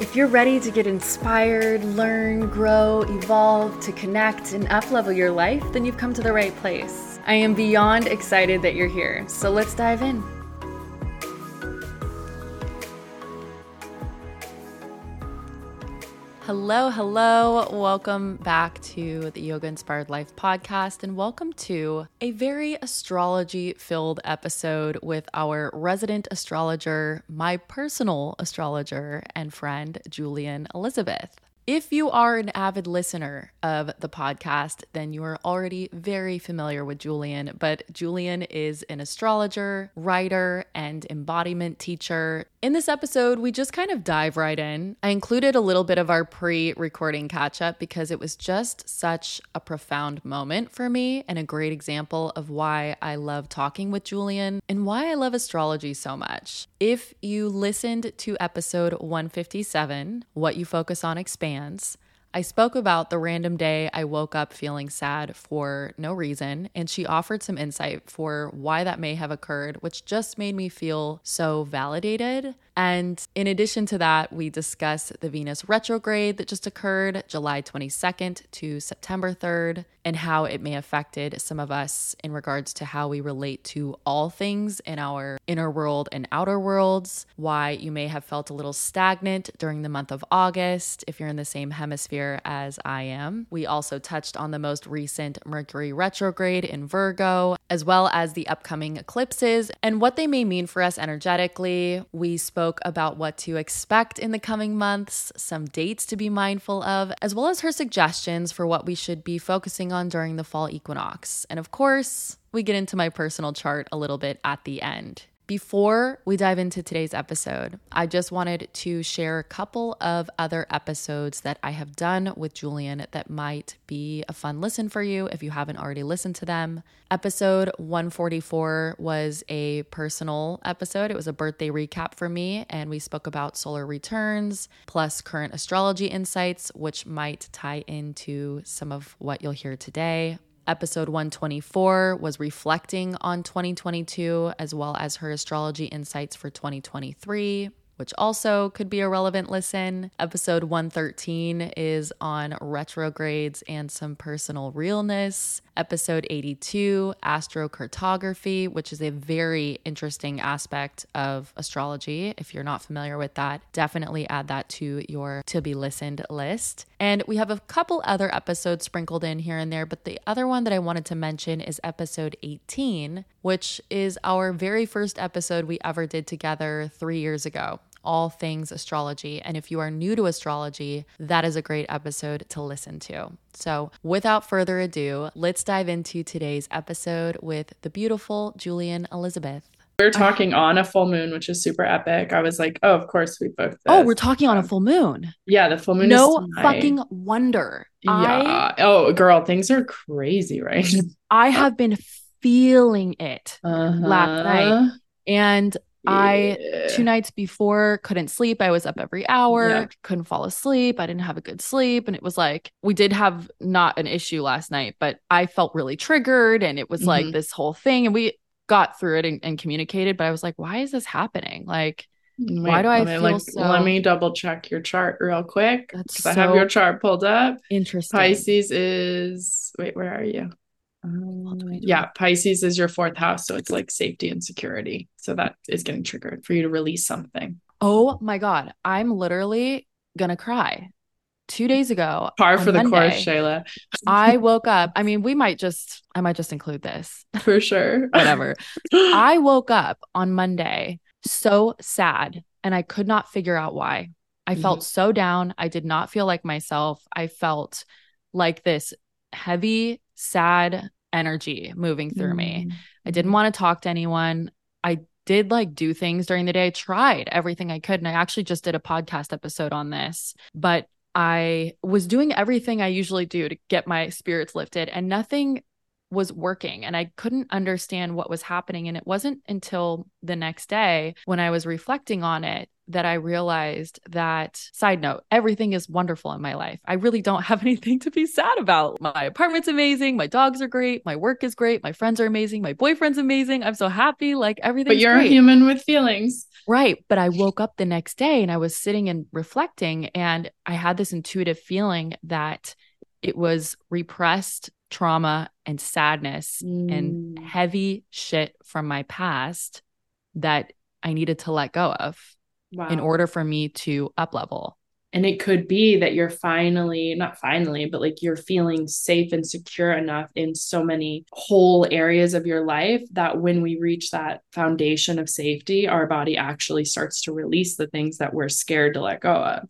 If you're ready to get inspired, learn, grow, evolve, to connect, and uplevel your life, then you've come to the right place. I am beyond excited that you're here, so let's dive in. Hello, hello. Welcome back to the Yoga Inspired Life podcast, and welcome to a very astrology filled episode with our resident astrologer, my personal astrologer and friend, Julien Elizabeth. If you are an avid listener of the podcast, then you are already very familiar with Julien. But Julien is an astrologer, writer, and embodiment teacher. In this episode, we just kind of dive right in. I included a little bit of our pre recording catch up because it was just such a profound moment for me and a great example of why I love talking with Julien and why I love astrology so much. If you listened to episode 157, What You Focus on Expands, I spoke about the random day I woke up feeling sad for no reason, and she offered some insight for why that may have occurred, which just made me feel so validated. And in addition to that, we discuss the Venus retrograde that just occurred July 22nd to September 3rd and how it may affected some of us in regards to how we relate to all things in our inner world and outer worlds, why you may have felt a little stagnant during the month of August if you're in the same hemisphere as I am. We also touched on the most recent Mercury retrograde in Virgo, as well as the upcoming eclipses and what they may mean for us energetically. We spoke about what to expect in the coming months, some dates to be mindful of, as well as her suggestions for what we should be focusing on during the fall equinox. And of course, we get into my personal chart a little bit at the end. Before we dive into today's episode, I just wanted to share a couple of other episodes that I have done with Julien that might be a fun listen for you if you haven't already listened to them. Episode 144 was a personal episode, it was a birthday recap for me, and we spoke about solar returns plus current astrology insights, which might tie into some of what you'll hear today. Episode 124 was reflecting on 2022 as well as her astrology insights for 2023 which also could be a relevant listen. Episode 113 is on retrogrades and some personal realness. Episode 82, astrocartography, which is a very interesting aspect of astrology. If you're not familiar with that, definitely add that to your to be listened list. And we have a couple other episodes sprinkled in here and there, but the other one that I wanted to mention is episode 18, which is our very first episode we ever did together three years ago all things astrology. And if you are new to astrology, that is a great episode to listen to. So, without further ado, let's dive into today's episode with the beautiful Julien Elizabeth. We are talking on a full moon, which is super epic. I was like, oh, of course we booked this. Oh, we're talking on a full moon. Yeah, the full moon no fucking wonder. Yeah. I, oh, girl, things are crazy, right? I have been feeling it uh-huh. last night. And I two nights before couldn't sleep. I was up every hour, yeah. couldn't fall asleep. I didn't have a good sleep. And it was like, we did have not an issue last night, but I felt really triggered. And it was mm-hmm. like this whole thing. And we got through it and, and, communicated. But I was like, why is this happening? Like, Wait, why do I feel like, so... Let me double check your chart real quick. That's so I have your chart pulled up. Interesting. Pisces is, wait, where are you? Um, yeah, Pisces is your fourth house, so it's like safety and security. So that is getting triggered for you to release something. Oh my god, I'm literally gonna cry. Two days ago, par for the Monday, course, Shayla. I woke up. I mean, we might just, I might just include this for sure. Whatever. I woke up on Monday so sad, and I could not figure out why. I mm-hmm. felt so down. I did not feel like myself. I felt like this heavy sad energy moving through mm-hmm. me. I didn't want to talk to anyone. I did like do things during the day. I tried everything I could. And I actually just did a podcast episode on this, but I was doing everything I usually do to get my spirits lifted, and nothing was working and I couldn't understand what was happening. And it wasn't until the next day when I was reflecting on it that I realized that, side note, everything is wonderful in my life. I really don't have anything to be sad about. My apartment's amazing. My dogs are great. My work is great. My friends are amazing. My boyfriend's amazing. I'm so happy. Like everything. But you're great. a human with feelings. Right. But I woke up the next day and I was sitting and reflecting, and I had this intuitive feeling that it was repressed trauma and sadness mm. and heavy shit from my past that I needed to let go of wow. in order for me to up level. And it could be that you're finally, not finally, but like you're feeling safe and secure enough in so many whole areas of your life that when we reach that foundation of safety, our body actually starts to release the things that we're scared to let go of.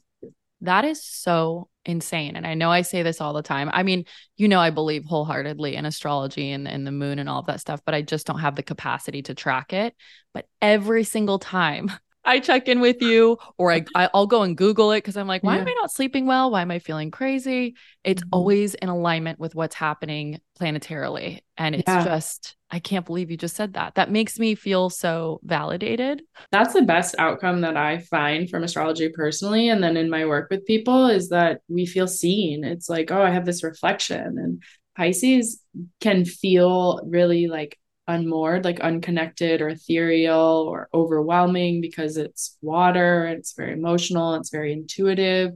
That is so insane. And I know I say this all the time. I mean, you know, I believe wholeheartedly in astrology and, and the moon and all of that stuff, but I just don't have the capacity to track it. But every single time I check in with you or I I'll go and Google it because I'm like, why yeah. am I not sleeping well? Why am I feeling crazy? It's mm-hmm. always in alignment with what's happening planetarily. And it's yeah. just, I can't believe you just said that. That makes me feel so validated. That's the best outcome that I find from astrology personally. And then in my work with people is that we feel seen. It's like, oh, I have this reflection. And Pisces can feel really like unmoored, like unconnected or ethereal or overwhelming because it's water, it's very emotional, it's very intuitive.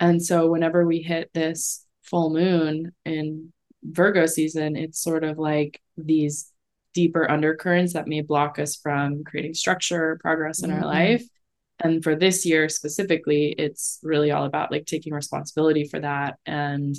And so whenever we hit this full moon in Virgo season, it's sort of like these deeper undercurrents that may block us from creating structure, progress in mm-hmm. our life. And for this year specifically, it's really all about like taking responsibility for that and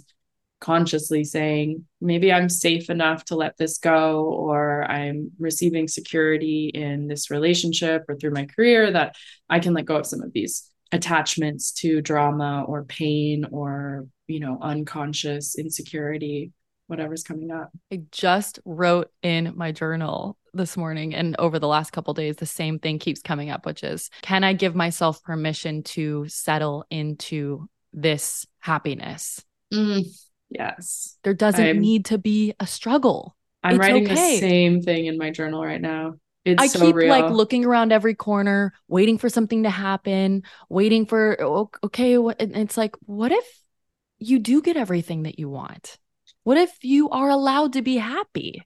consciously saying, maybe I'm safe enough to let this go, or I'm receiving security in this relationship or through my career that I can let go of some of these attachments to drama or pain or, you know, unconscious insecurity, whatever's coming up. I just wrote in my journal this morning and over the last couple days the same thing keeps coming up which is can i give myself permission to settle into this happiness mm. Yes. There doesn't I'm, need to be a struggle. I'm it's writing okay. the same thing in my journal right now. It's I so keep real. like looking around every corner, waiting for something to happen, waiting for okay, it's like what if you do get everything that you want? What if you are allowed to be happy?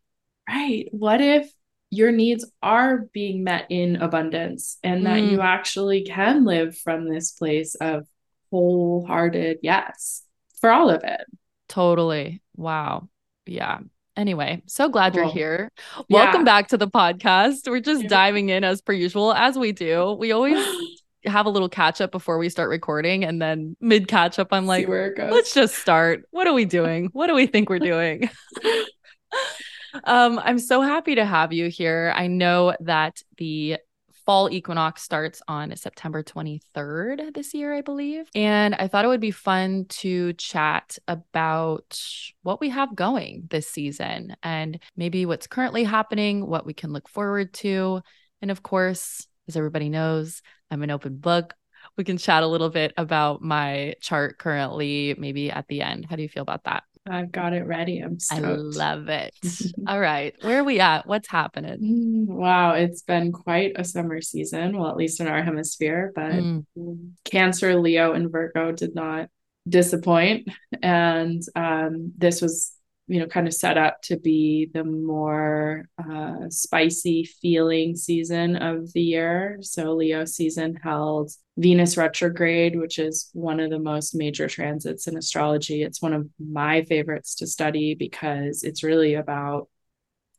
Right. What if your needs are being met in abundance and that mm. you actually can live from this place of wholehearted yes for all of it. Totally. Wow. Yeah. Anyway, so glad cool. you're here. Welcome yeah. back to the podcast. We're just diving in as per usual, as we do. We always have a little catch up before we start recording. And then mid catch up, I'm like, let's just start. What are we doing? What do we think we're doing? um, I'm so happy to have you here. I know that the fall equinox starts on September 23rd this year, I believe. And I thought it would be fun to chat about what we have going this season and maybe what's currently happening, what we can look forward to. And of course, as everybody knows, I'm an open book. We can chat a little bit about my chart currently, maybe at the end. How do you feel about that? I've got it ready. I'm stoked. I love it. All right. Where are we at? What's happening? Mm, wow. It's been quite a summer season. Well, at least in our hemisphere, but mm. Cancer, Leo, and Virgo did not disappoint. And um, this was you know kind of set up to be the more uh, spicy feeling season of the year. So leo season held venus retrograde which is one of the most major transits in astrology. It's one of my favorites to study because it's really about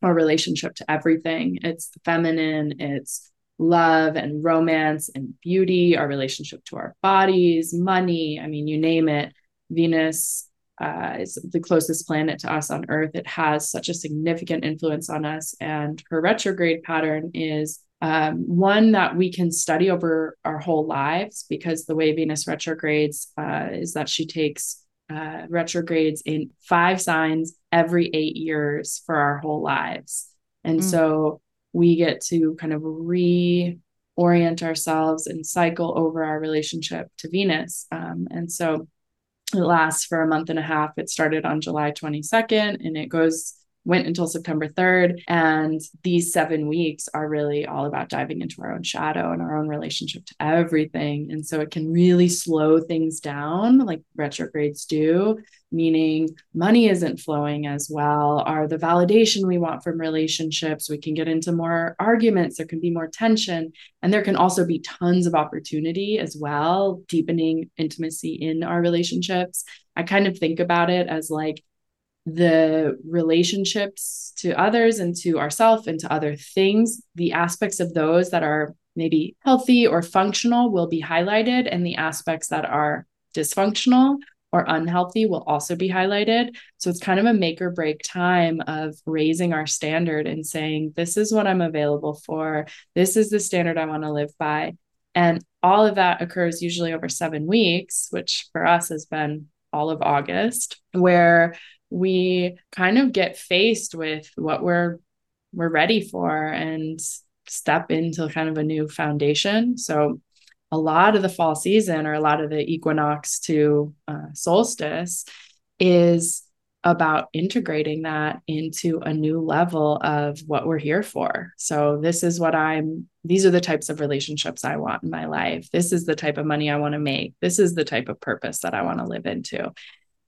our relationship to everything. It's feminine it's love and romance and beauty our relationship to our bodies money i mean you name it. Venus uh, is the closest planet to us on Earth. It has such a significant influence on us. And her retrograde pattern is um, one that we can study over our whole lives because the way Venus retrogrades uh, is that she takes uh, retrogrades in five signs every eight years for our whole lives. And mm. so we get to kind of reorient ourselves and cycle over our relationship to Venus. Um, and so it lasts for a month and a half. It started on July 22nd and it goes went until September 3rd. And these seven weeks are really all about diving into our own shadow and our own relationship to everything. And so it can really slow things down, like retrogrades do, meaning money isn't flowing as well, or the validation we want from relationships. We can get into more arguments, there can be more tension, and there can also be tons of opportunity as well, deepening intimacy in our relationships. I kind of think about it as like the relationships to others and to ourselves and to other things, the aspects of those that are maybe healthy or functional will be highlighted, and the aspects that are dysfunctional or unhealthy will also be highlighted. So it's kind of a make or break time of raising our standard and saying, This is what I'm available for. This is the standard I want to live by. And all of that occurs usually over seven weeks, which for us has been all of August, where we kind of get faced with what we're we're ready for and step into kind of a new foundation. So a lot of the fall season or a lot of the equinox to uh, solstice is about integrating that into a new level of what we're here for. So this is what I'm these are the types of relationships I want in my life. This is the type of money I want to make. This is the type of purpose that I want to live into.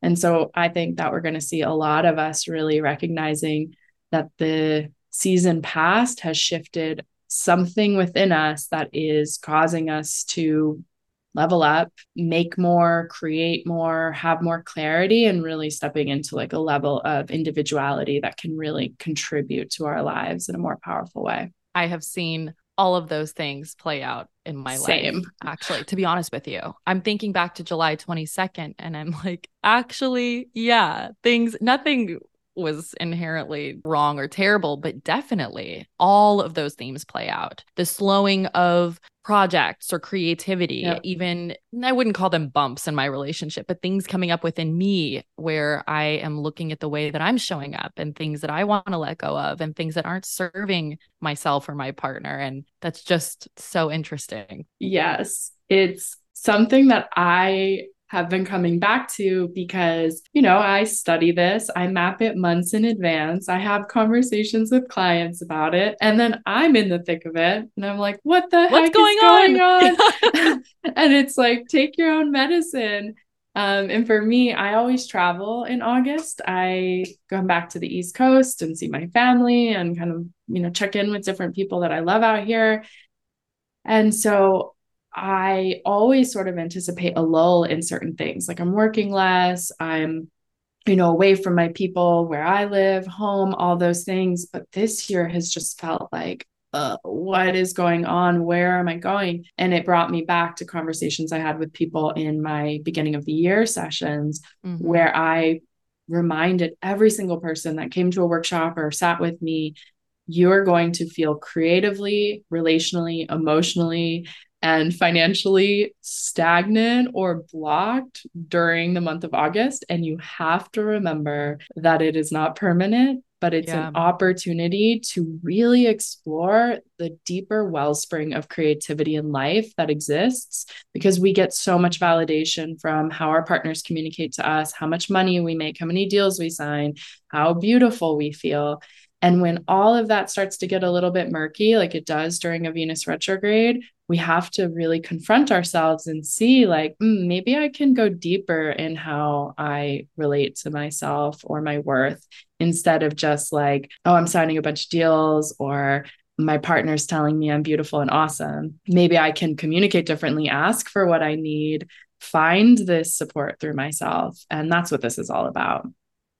And so I think that we're going to see a lot of us really recognizing that the season past has shifted something within us that is causing us to level up, make more, create more, have more clarity, and really stepping into like a level of individuality that can really contribute to our lives in a more powerful way. I have seen all of those things play out in my Same. life. Actually, to be honest with you, I'm thinking back to July 22nd and I'm like, actually, yeah, things, nothing was inherently wrong or terrible, but definitely all of those themes play out. The slowing of projects or creativity, yep. even I wouldn't call them bumps in my relationship, but things coming up within me where I am looking at the way that I'm showing up and things that I want to let go of and things that aren't serving myself or my partner. And that's just so interesting. Yes. It's something that I have been coming back to because, you know, I study this, I map it months in advance, I have conversations with clients about it, and then I'm in the thick of it. And I'm like, what the What's heck going is going on? on? and it's like, take your own medicine. Um, and for me, I always travel in August. I go back to the East Coast and see my family and kind of, you know, check in with different people that I love out here. And so I always sort of anticipate a lull in certain things. Like I'm working less, I'm, you know, away from my people where I live, home, all those things. But this year has just felt like, uh, what is going on? Where am I going? And it brought me back to conversations I had with people in my beginning of the year sessions mm-hmm. where I reminded every single person that came to a workshop or sat with me you're going to feel creatively, relationally, emotionally, and financially stagnant or blocked during the month of August. And you have to remember that it is not permanent, but it's yeah. an opportunity to really explore the deeper wellspring of creativity in life that exists because we get so much validation from how our partners communicate to us, how much money we make, how many deals we sign, how beautiful we feel. And when all of that starts to get a little bit murky, like it does during a Venus retrograde, we have to really confront ourselves and see, like, mm, maybe I can go deeper in how I relate to myself or my worth instead of just like, oh, I'm signing a bunch of deals or my partner's telling me I'm beautiful and awesome. Maybe I can communicate differently, ask for what I need, find this support through myself. And that's what this is all about.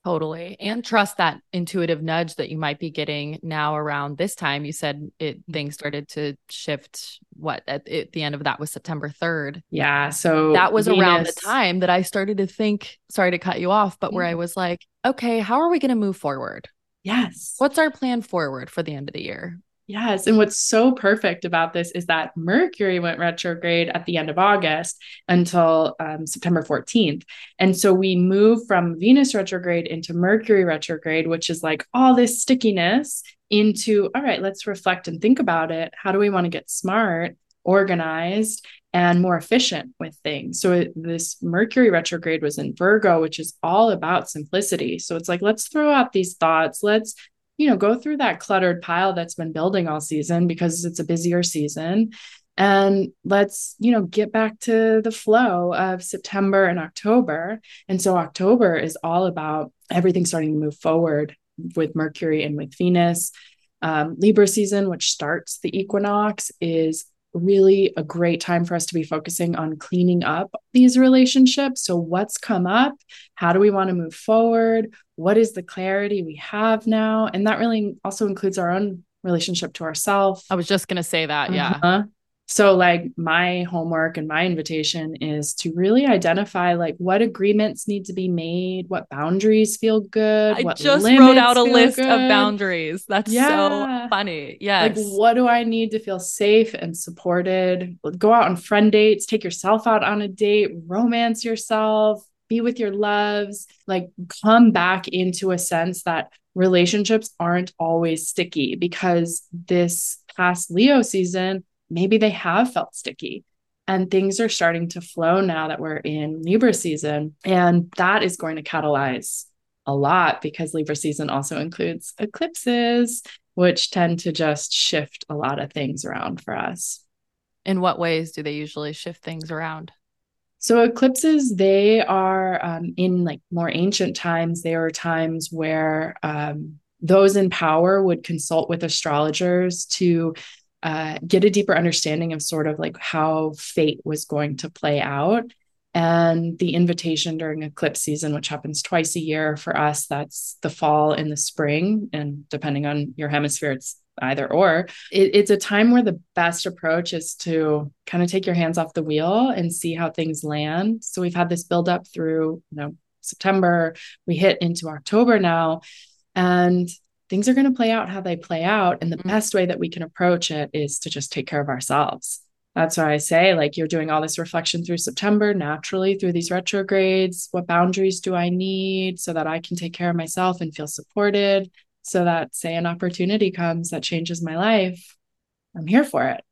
Totally. And trust that intuitive nudge that you might be getting now around this time. You said it mm-hmm. things started to shift what at, at the end of that was September 3rd. Yeah. So that was Venus... around the time that I started to think, sorry to cut you off, but where I mm-hmm. was like, okay, how are we going to move forward? Yes. What's our plan forward for the end of the year? Yes. And what's so perfect about this is that Mercury went retrograde at the end of August until um, September 14th. And so we move from Venus retrograde into Mercury retrograde, which is like all this stickiness, into all right, let's reflect and think about it. How do we want to get smart, organized, and more efficient with things. So it, this Mercury retrograde was in Virgo, which is all about simplicity. So it's like, let's throw out these thoughts. Let's, you know, go through that cluttered pile that's been building all season because it's a busier season. And let's, you know, get back to the flow of September and October. And so October is all about everything starting to move forward with Mercury and with Venus. Um, Libra season, which starts the equinox, is really a great time for us to be focusing on cleaning up these relationships. So, what's come up? How do we want to move forward? What is the clarity we have now? And that really also includes our own relationship to ourselves. I was just going to say that. Yeah. Uh-huh. So, like, my homework and my invitation is to really identify like what agreements need to be made, what boundaries feel good. I just wrote out a list good. of boundaries. That's yeah. so funny. Yes. Like, what do I need to feel safe and supported? Go out on friend dates, take yourself out on a date, romance yourself, be with your loves, like, come back into a sense that relationships aren't always sticky because this past Leo season maybe they have felt sticky and things are starting to flow now that we're in Libra season. And that is going to catalyze a lot because Libra season also includes eclipses, which tend to just shift a lot of things around for us. In what ways do they usually shift things around? So eclipses, they are um, in like more ancient times. They were times where um, those in power would consult with astrologers to uh, get a deeper understanding of sort of like how fate was going to play out. And the invitation during eclipse season, which happens twice a year for us, that's the fall and the spring. And depending on your hemisphere, it's either or. It, it's a time where the best approach is to kind of take your hands off the wheel and see how things land. So we've had this build up through, you know, September, we hit into October now. And things are going to play out how they play out. And the mm-hmm. best way that we can approach it is to just take care of ourselves. That's why I say, like, you're doing all this reflection through September naturally through these retrogrades. What boundaries do I need so that I can take care of myself and feel supported? So that, say, an opportunity comes that changes my life, I'm here for it.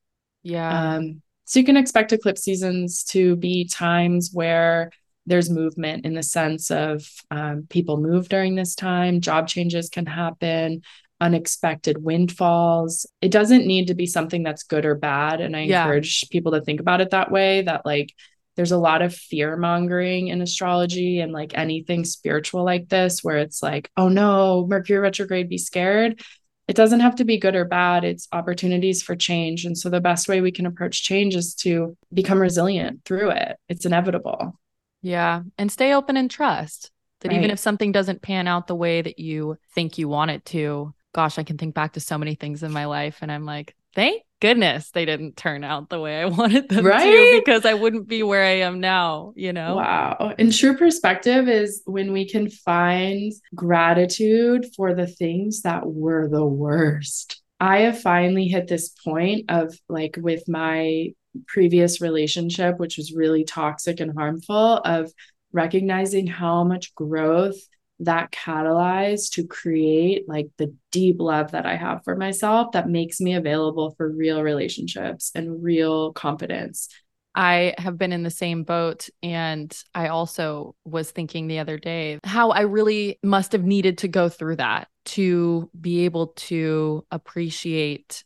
Yeah. Um, so you can expect eclipse seasons to be times where there's movement in the sense of um, people move during this time, job changes can happen, unexpected windfalls. It doesn't need to be something that's good or bad. And I yeah. encourage people to think about it that way that, like, there's a lot of fear mongering in astrology and like anything spiritual like this, where it's like, oh no, Mercury retrograde, be scared. It doesn't have to be good or bad. It's opportunities for change. And so the best way we can approach change is to become resilient through it. It's inevitable. Yeah. And stay open and trust that right. even if something doesn't pan out the way that you think you want it to, gosh, I can think back to so many things in my life and I'm like, thank goodness they didn't turn out the way I wanted them right? to because I wouldn't be where I am now, you know? Wow. And true perspective is when we can find gratitude for the things that were the worst. I have finally hit this point of like with my previous relationship, which was really toxic and harmful, of recognizing how much growth that catalyzed to create like the deep love that I have for myself that makes me available for real relationships and real confidence. I have been in the same boat. And I also was thinking the other day how I really must have needed to go through that to be able to appreciate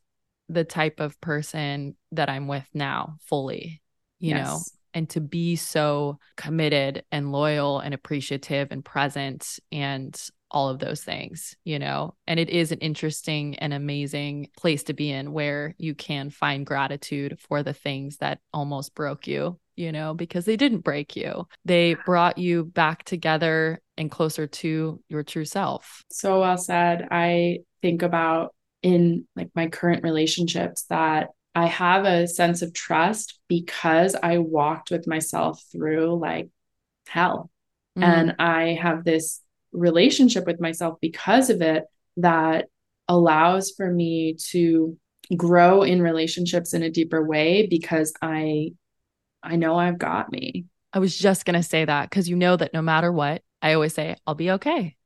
the type of person that I'm with now fully, you yes. know, and to be so committed and loyal and appreciative and present and all of those things, you know. And it is an interesting and amazing place to be in where you can find gratitude for the things that almost broke you, you know, because they didn't break you. They brought you back together and closer to your true self. So well said. I think about in like my current relationships that I have a sense of trust because I walked with myself through like hell. Mm-hmm. And I have this relationship with myself because of it that allows for me to grow in relationships in a deeper way because I I know I've got me. I was just going to say that cuz you know that no matter what, I always say I'll be okay.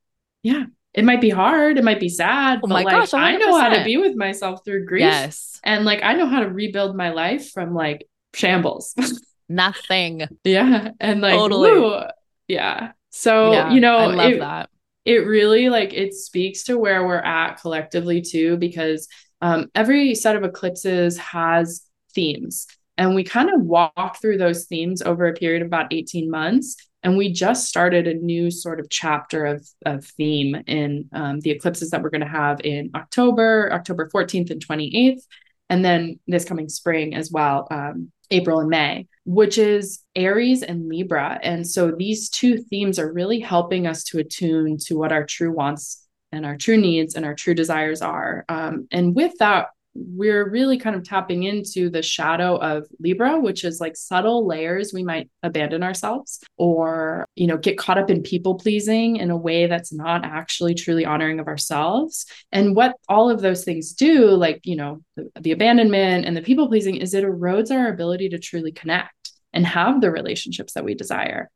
Yeah it might be hard, it might be sad, oh but like gosh, I know how to be with myself through grief. Yes. And like I know how to rebuild my life from like shambles. Nothing. yeah. And like, totally. Woo, yeah. So, yeah, you know, I love it, that. It really like it speaks to where we're at collectively too, because um, every set of eclipses has themes. And we kind of walk through those themes over a period of about 18 months. And we just started a new sort of chapter of, of theme in um, the eclipses that we're going to have in October, October 14th and 28th. And then this coming spring as well, um, April and May, which is Aries and Libra. And so these two themes are really helping us to attune to what our true wants and our true needs and our true desires are. Um, and with that, we're really kind of tapping into the shadow of Libra, which is like subtle layers we might abandon ourselves or, you know, get caught up in people pleasing in a way that's not actually truly honoring of ourselves. And what all of those things do, like, you know, the, the abandonment and the people pleasing, is it erodes our ability to truly connect and have the relationships that we desire.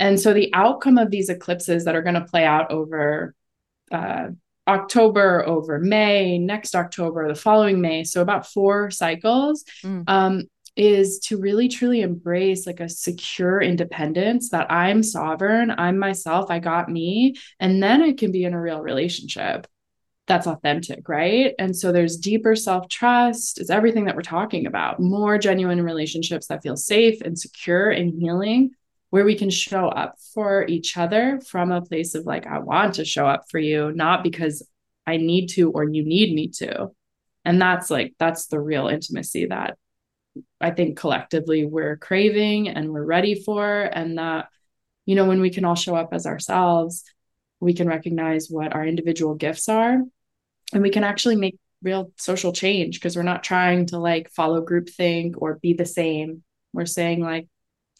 And so the outcome of these eclipses that are going to play out over uh, October over May, next October, the following May, so about four cycles, mm. um, is to really truly embrace like a secure independence that I'm sovereign, I'm myself, I got me, and then I can be in a real relationship that's authentic, right? And so there's deeper self trust, it's everything that we're talking about, more genuine relationships that feel safe and secure and healing where we can show up for each other from a place of like, I want to show up for you, not because I need to or you need me to. And that's like, that's the real intimacy that I think collectively we're craving and we're ready for. And that, you know, when we can all show up as ourselves, we can recognize what our individual gifts are and we can actually make real social change because we're not trying to like follow groupthink or be the same. We're saying like,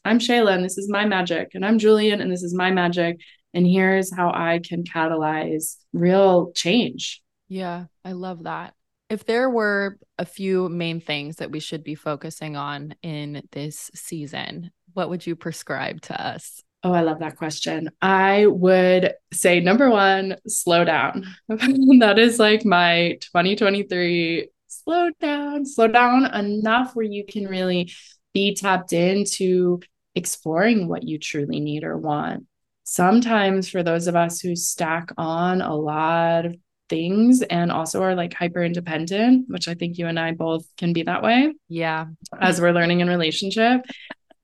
I'm Shayla and this is my magic, and I'm Julien and this is my magic. And here's how I can catalyze real change. Yeah, I love that. If there were a few main things that we should be focusing on in this season, what would you prescribe to us? Oh, I love that question. I would say number one, slow down. that is like my 2023 slow down, slow down enough where you can really be tapped into exploring what you truly need or want. Sometimes, for those of us who stack on a lot of things and also are like hyper independent, which I think you and I both can be that way. Yeah. As we're learning in relationship,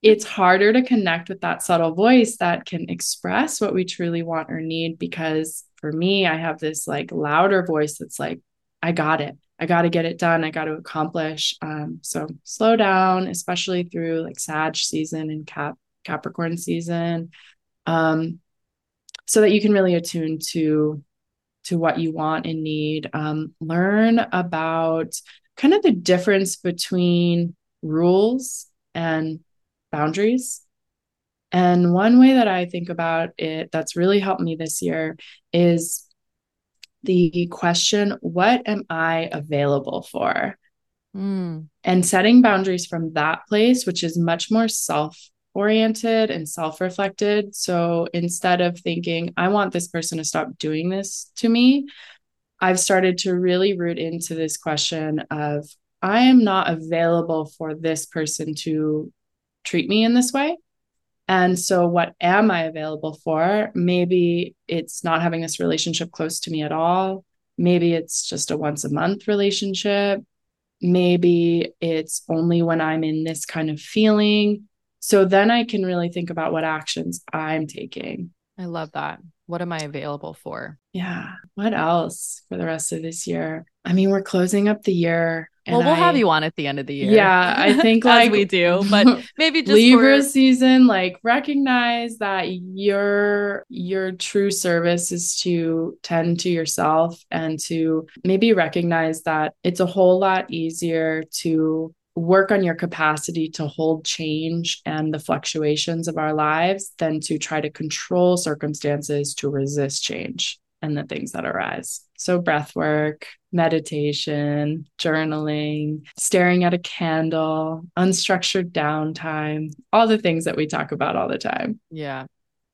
it's harder to connect with that subtle voice that can express what we truly want or need. Because for me, I have this like louder voice that's like, I got it. I got to get it done. I got to accomplish. Um, so slow down, especially through like Sag season and Cap Capricorn season, um, so that you can really attune to to what you want and need. Um, learn about kind of the difference between rules and boundaries. And one way that I think about it that's really helped me this year is the question, What am I available for? Mm. And setting boundaries from that place, which is much more self oriented and self reflected. So instead of thinking, I want this person to stop doing this to me, I've started to really root into this question of, I am not available for this person to treat me in this way. And so, what am I available for? Maybe it's not having this relationship close to me at all. Maybe it's just a once a month relationship. Maybe it's only when I'm in this kind of feeling. So then I can really think about what actions I'm taking. I love that. What am I available for? Yeah. What else for the rest of this year? I mean, we're closing up the year. Well, we'll I, have you on at the end of the year. Yeah, I think like we do, but maybe just Libra for... season, like recognize that your your true service is to tend to yourself and to maybe recognize that it's a whole lot easier to work on your capacity to hold change and the fluctuations of our lives than to try to control circumstances to resist change and the things that arise. So, breath work, meditation, journaling, staring at a candle, unstructured downtime, all the things that we talk about all the time. Yeah.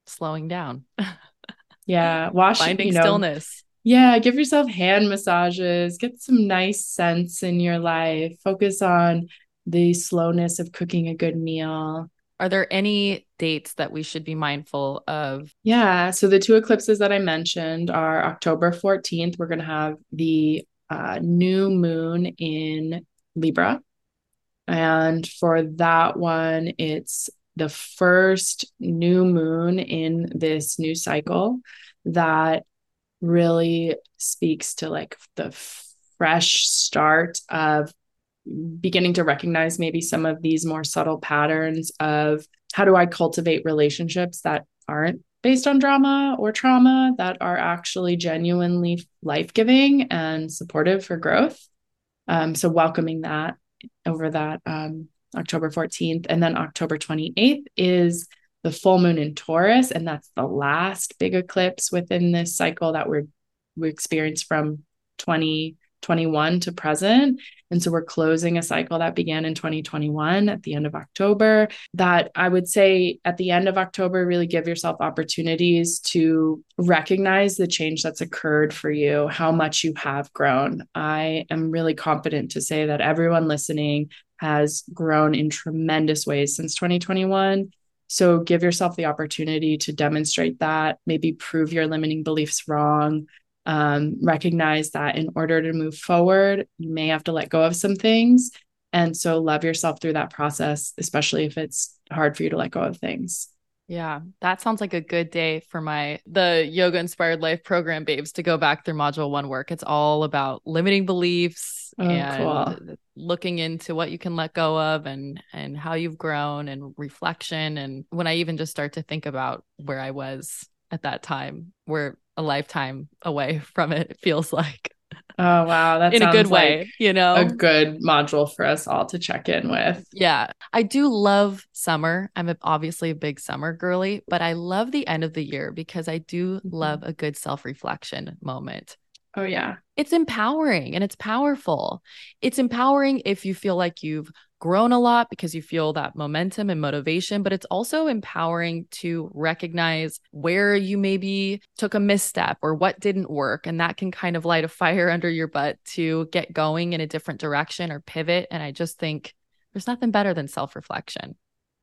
Slowing down. yeah. Washing, finding you know, stillness. Yeah. Give yourself hand massages, get some nice scents in your life, focus on the slowness of cooking a good meal. Are there any dates that we should be mindful of? Yeah. So the two eclipses that I mentioned are October 14th. We're going to have the uh, new moon in Libra. And for that one, it's the first new moon in this new cycle that really speaks to like the fresh start of beginning to recognize maybe some of these more subtle patterns of how do I cultivate relationships that aren't based on drama or trauma that are actually genuinely life giving and supportive for growth. Um, so welcoming that over that um, October 14th. And then October 28th is the full moon in Taurus. And that's the last big eclipse within this cycle that we're we experience from 2021 to present. And so we're closing a cycle that began in 2021 at the end of October. That I would say at the end of October, really give yourself opportunities to recognize the change that's occurred for you, how much you have grown. I am really confident to say that everyone listening has grown in tremendous ways since 2021. So give yourself the opportunity to demonstrate that, maybe prove your limiting beliefs wrong, um, recognize that in order to move forward, you may have to let go of some things. And so love yourself through that process, especially if it's hard for you to let go of things. Yeah, that sounds like a good day for my the yoga inspired life program babes to go back through module 1 work. It's all about limiting beliefs oh, and cool. looking into what you can let go of and and how you've grown and reflection and when I even just start to think about where I was at that time, we're a lifetime away from it, it feels like. Oh wow, that's in a good way, like you know, a good module for us all to check in with. Yeah, I do love summer. I'm a, obviously a big summer girly, but I love the end of the year because I do mm-hmm. love a good self reflection moment. Oh yeah, it's empowering and it's powerful. It's empowering if you feel like you've grown a lot because you feel that momentum and motivation, but it's also empowering to recognize where you maybe took a misstep or what didn't work. And that can kind of light a fire under your butt to get going in a different direction or pivot. And I just think there's nothing better than self reflection.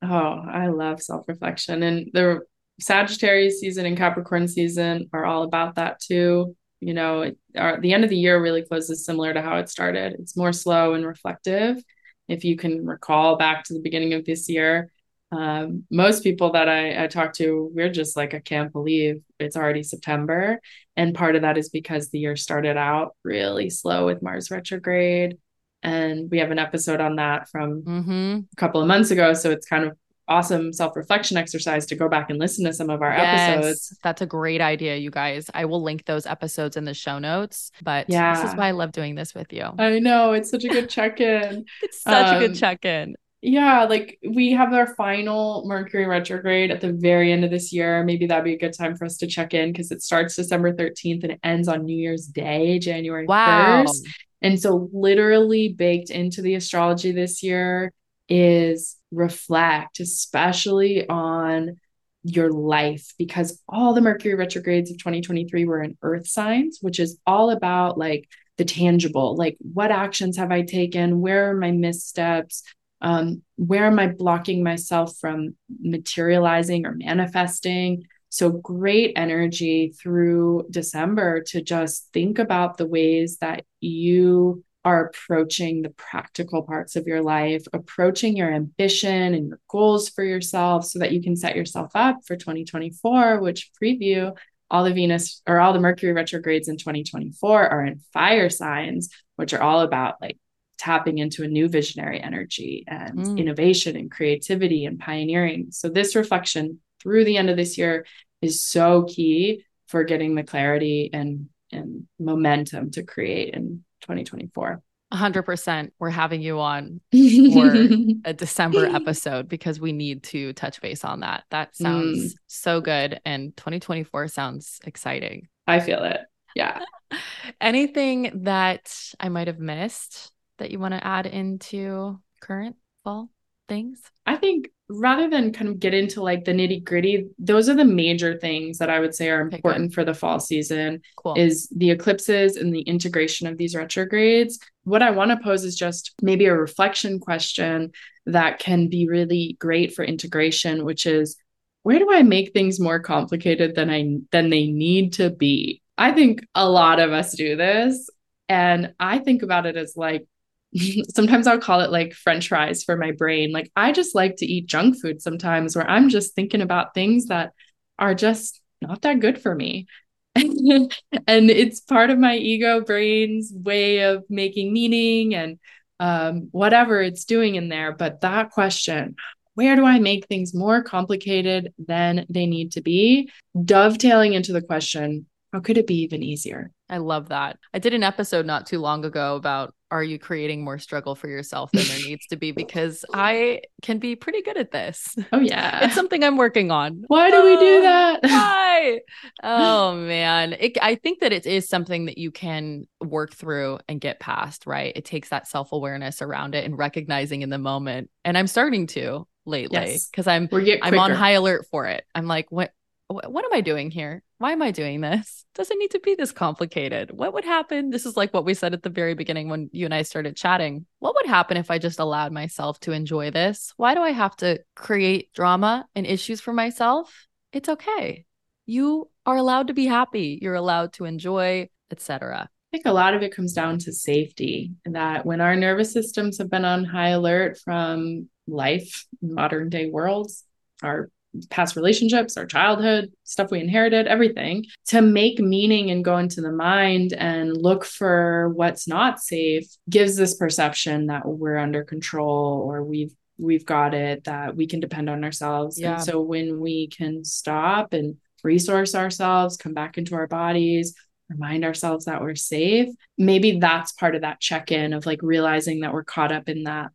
Oh, I love self reflection. And the Sagittarius season and Capricorn season are all about that too. You know, our, the end of the year really closes similar to how it started. It's more slow and reflective if you can recall back to the beginning of this year, um, most people that I, I talk to, we're just like, I can't believe it's already September. And part of that is because the year started out really slow with Mars retrograde. And we have an episode on that from mm-hmm. a couple of months ago. So it's kind of awesome self-reflection exercise to go back and listen to some of our yes, episodes. That's a great idea, you guys. I will link those episodes in the show notes. But yeah. this is why I love doing this with you. I know it's such a good check-in. it's such um, a good um, check-in. Yeah, like we have our final Mercury retrograde at the very end of this year. Maybe that'd be a good time for us to check in because it starts December 13th and it ends on New Year's Day, January wow. 1st. And so, literally baked into the astrology this year is reflect, especially on your life, because all the Mercury retrogrades of 2023 were in earth signs, which is all about like the tangible, like what actions have I taken? Where are my missteps? Um, where am I blocking myself from materializing or manifesting? So great energy through December to just think about the ways that you are approaching the practical parts of your life, approaching your ambition and your goals for yourself so that you can set yourself up for 2024, which preview all the Venus or all the Mercury retrogrades in 2024 are in fire signs, which are all about like tapping into a new visionary energy and mm. innovation and creativity and pioneering. So, this reflection through the end of this year is so key for getting the clarity and, and momentum to create and 2024. 100% we're having you on for a December episode because we need to touch base on that. That sounds mm. so good and 2024 sounds exciting. I feel it. Yeah. Anything that I might have missed that you want to add into current fall things? I think rather than kind of get into like the nitty gritty, those are the major things that I would say are important okay, for the fall season cool. is the eclipses and the integration of these retrogrades. What I want to pose is just maybe a reflection question that can be really great for integration, which is where do I make things more complicated than I than they need to be? I think a lot of us do this. And I think about it as like sometimes I'll call it like french fries for my brain. Like I just like to eat junk food sometimes where I'm just thinking about things that are just not that good for me. and it's part of my ego brain's way of making meaning and um, whatever it's doing in there. But that question, where do I make things more complicated than they need to be? Dovetailing into the question, how could it be even easier? I love that. I did an episode not too long ago about are you creating more struggle for yourself than there needs to be? Because I can be pretty good at this. Oh, yeah. It's something I'm working on. Why do oh, we do oh, that? Why? Oh, man. It, I think that it is something that you can work through and get past, right? It takes that self awareness around it and recognizing in the moment. And I'm starting to lately because yes. I'm I'm on high alert for it. I'm like, what what am I doing here? Why am I doing this? Doesn't need to be this complicated. What would happen? This is like what we said at the very beginning when you and I started chatting. What would happen if I just allowed myself to enjoy this? Why do I have to create drama and issues for myself? It's okay. You are allowed to be happy. You're allowed to enjoy, etc. I think a lot of it comes down to safety and that when our nervous systems have been on high alert from life, modern day worlds, our past relationships, our childhood, stuff we inherited, everything, to make meaning and go into the mind and look for what's not safe gives this perception that we're under control or we've we've got it, that we can depend on ourselves. Yeah. And so when we can stop and resource ourselves, come back into our bodies, remind ourselves that we're safe, maybe that's part of that check-in of like realizing that we're caught up in that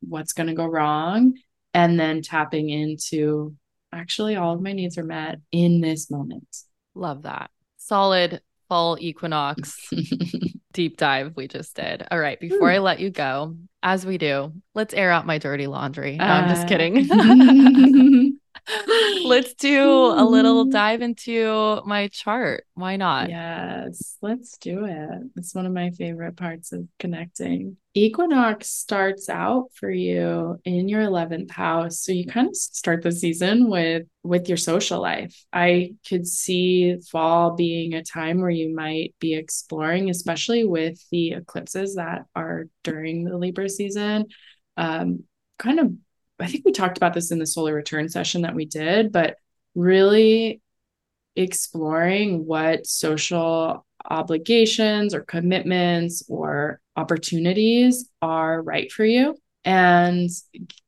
what's going to go wrong and then tapping into actually all of my needs are met in this moment. Love that. Solid fall equinox deep dive we just did. All right, before Ooh. I let you go, as we do, let's air out my dirty laundry. No, uh, I'm just uh. kidding. let's do a little dive into my chart. Why not? Yes, let's do it. It's one of my favorite parts of connecting. Equinox starts out for you in your 11th house. So you kind of start the season with with your social life. I could see fall being a time where you might be exploring especially with the eclipses that are during the Libra season. Um, kind of I think we talked about this in the solar return session that we did, but really exploring what social obligations or commitments or opportunities are right for you and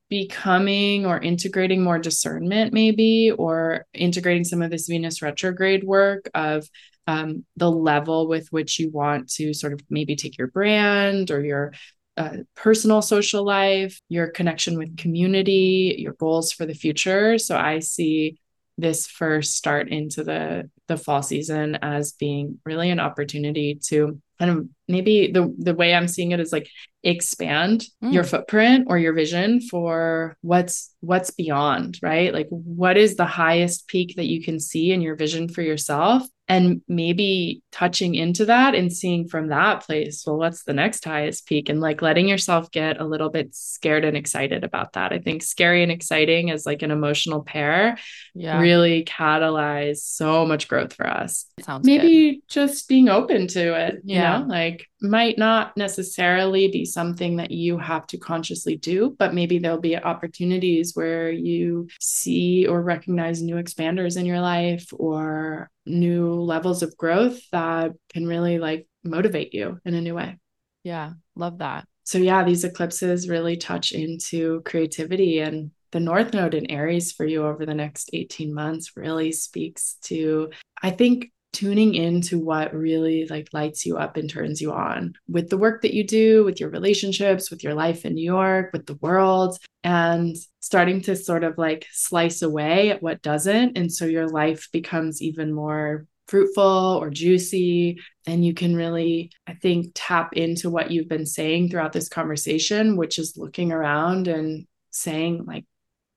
becoming or integrating more discernment maybe or integrating some of this venus retrograde work of um, the level with which you want to sort of maybe take your brand or your uh, personal social life, your connection with community, your goals for the future. So I see this first start into the the fall season as being really an opportunity to kind of maybe the the way I'm seeing it is like expand mm. your footprint or your vision for what's what's beyond, right? Like what is the highest peak that you can see in your vision for yourself and maybe touching into that and seeing from that place well what's the next highest peak and like letting yourself get a little bit scared and excited about that i think scary and exciting as like an emotional pair yeah. really catalyze so much growth for us Sounds maybe good. just being open to it yeah. you know like might not necessarily be something that you have to consciously do but maybe there'll be opportunities where you see or recognize new expanders in your life or new levels of growth that can really like motivate you in a new way. Yeah, love that. So, yeah, these eclipses really touch into creativity and the North Node in Aries for you over the next 18 months really speaks to, I think, tuning into what really like lights you up and turns you on with the work that you do with your relationships with your life in new york with the world and starting to sort of like slice away at what doesn't and so your life becomes even more fruitful or juicy and you can really i think tap into what you've been saying throughout this conversation which is looking around and saying like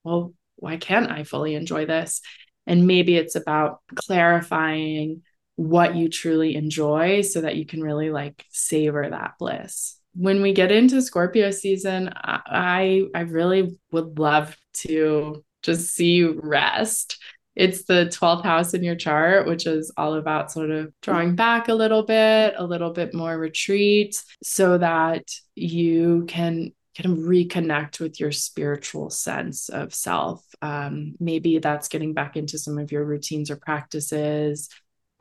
well why can't I fully enjoy this? And maybe it's about clarifying what you truly enjoy so that you can really like savor that bliss. When we get into Scorpio season, I I really would love to just see rest. It's the 12th house in your chart, which is all about sort of drawing back a little bit, a little bit more retreat, so that you can kind of reconnect with your spiritual sense of self. Um, maybe that's getting back into some of your routines or practices.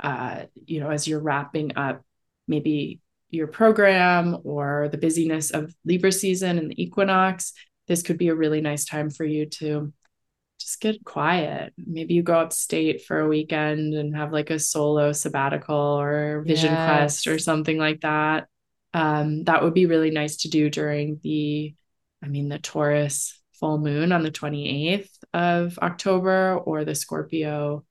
Uh, you know, as you're wrapping up maybe your program or the busyness of Libra season and the equinox, this could be a really nice time for you to just get quiet. Maybe you go upstate for a weekend and have like a solo sabbatical or vision yes. quest or something like that um, that would be really nice to do during the, I mean, the Taurus full moon on the 28th of October or the Scorpio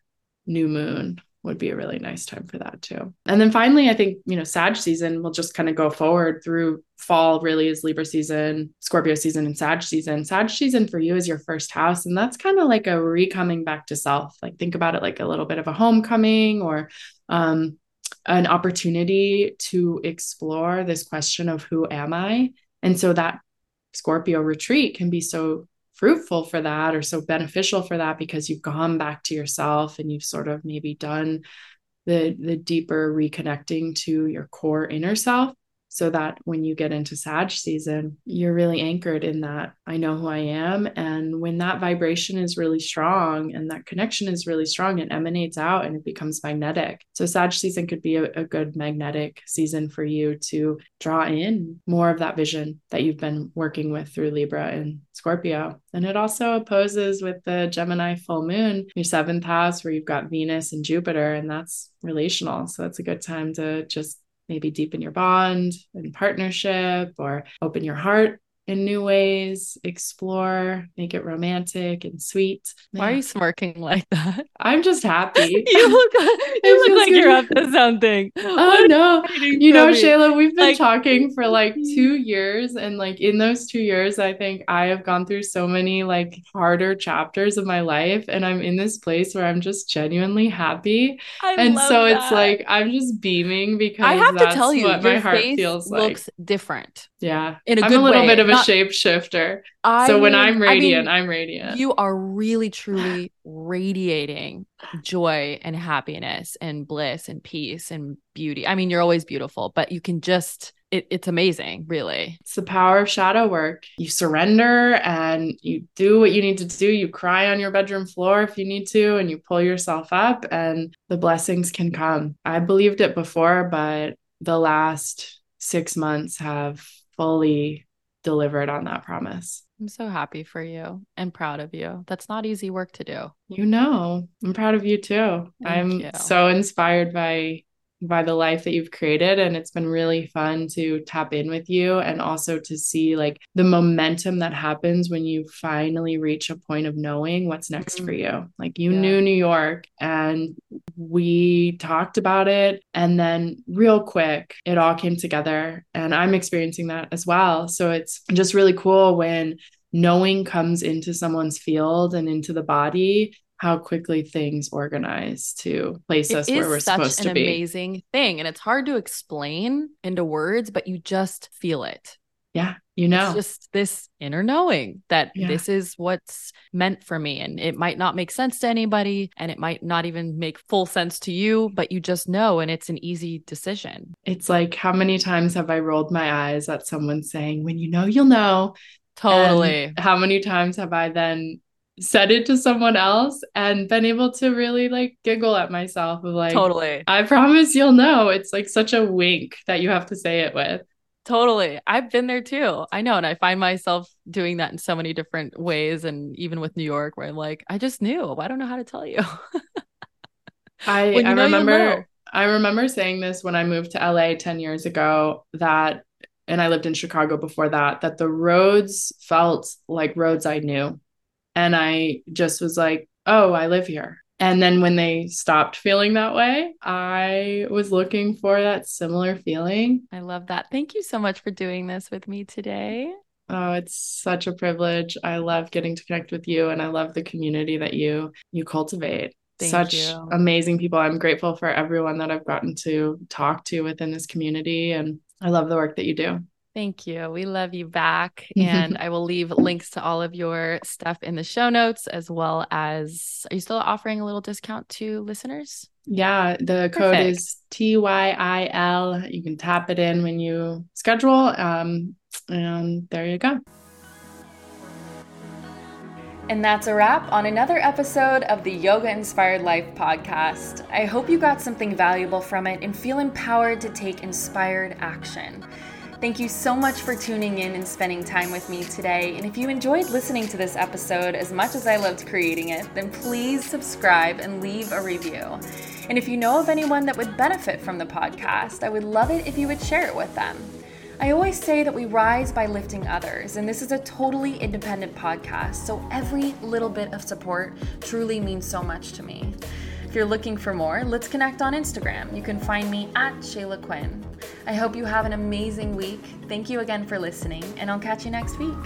new moon would be a really nice time for that too. And then finally, I think, you know, Sag season will just kind of go forward through fall, really is Libra season, Scorpio season, and Sag season. Sag season for you is your first house. And that's kind of like a re coming back to self. Like think about it like a little bit of a homecoming or um, an opportunity to explore this question of who am I? And so that Scorpio retreat can be so fruitful for that or so beneficial for that because you've gone back to yourself and you've sort of maybe done the the deeper reconnecting to your core inner self so that when you get into Sag season, you're really anchored in that I know who I am. And when that vibration is really strong and that connection is really strong, it emanates out and it becomes magnetic. So, Sag season could be a, a good magnetic season for you to draw in more of that vision that you've been working with through Libra and Scorpio. And it also opposes with the Gemini full moon, your seventh house, where you've got Venus and Jupiter, and that's relational. So, it's a good time to just maybe deepen your bond and partnership or open your heart in new ways, explore, make it romantic and sweet. Why are you smirking like that? I'm just happy. you look, you look like good. you're up to something. Oh no. You know, Shayla, we've been like, talking for like two years. And like in those two years, I think I have gone through so many like harder chapters of my life. And I'm in this place where I'm just genuinely happy. I and so that. it's like I'm just beaming because I have to tell you, what my heart feels like. looks different. Yeah. In a I'm a little way. bit of a shapeshifter. so when I'm radiant, I am radiant. You are really truly radiating joy and happiness and bliss and peace and beauty. I mean, you're always beautiful, but you can just it, it's amazing, really. It's the power of shadow work. You surrender and you do what you need to do. You cry on your bedroom floor if you need to, and you pull yourself up, and the blessings can come. I believed it before, but the last six months have fully delivered on that promise. I'm so happy for you and proud of you. That's not easy work to do. You know, I'm proud of you too. Thank I'm you. so inspired by by the life that you've created and it's been really fun to tap in with you and also to see like the momentum that happens when you finally reach a point of knowing what's next mm-hmm. for you like you yeah. knew New York and we talked about it and then real quick it all came together and I'm experiencing that as well so it's just really cool when knowing comes into someone's field and into the body how quickly things organize to place it us where we're supposed to be. It's such an amazing thing. And it's hard to explain into words, but you just feel it. Yeah. You know, it's just this inner knowing that yeah. this is what's meant for me. And it might not make sense to anybody and it might not even make full sense to you, but you just know. And it's an easy decision. It's like, how many times have I rolled my eyes at someone saying, when you know, you'll know? Totally. And how many times have I then said it to someone else and been able to really like giggle at myself of like totally. I promise you'll know. It's like such a wink that you have to say it with. Totally. I've been there too. I know and i find myself doing that in so many different ways and even with new york where i'm like i just knew. I don't know how to tell you? I i remember i remember saying this when i moved to la 10 years ago that and i lived in chicago before that that the roads felt like roads i knew and I just was like, oh, I live here. And then when they stopped feeling that way, I was looking for that similar feeling. I love that. Thank you so much for doing this with me today. Oh, it's such a privilege. I love getting to connect with you and I love the community that you you cultivate. Thank such you. amazing people. I'm grateful for everyone that I've gotten to talk to within this community and I love the work that you do. Thank you. We love you back. And I will leave links to all of your stuff in the show notes, as well as are you still offering a little discount to listeners? Yeah, the Perfect. code is TYIL. You can tap it in when you schedule. Um, and there you go. And that's a wrap on another episode of the Yoga Inspired Life podcast. I hope you got something valuable from it and feel empowered to take inspired action. Thank you so much for tuning in and spending time with me today. And if you enjoyed listening to this episode as much as I loved creating it, then please subscribe and leave a review. And if you know of anyone that would benefit from the podcast, I would love it if you would share it with them. I always say that we rise by lifting others, and this is a totally independent podcast, so every little bit of support truly means so much to me. If you're looking for more, let's connect on Instagram. You can find me at Shayla Quinn. I hope you have an amazing week. Thank you again for listening, and I'll catch you next week.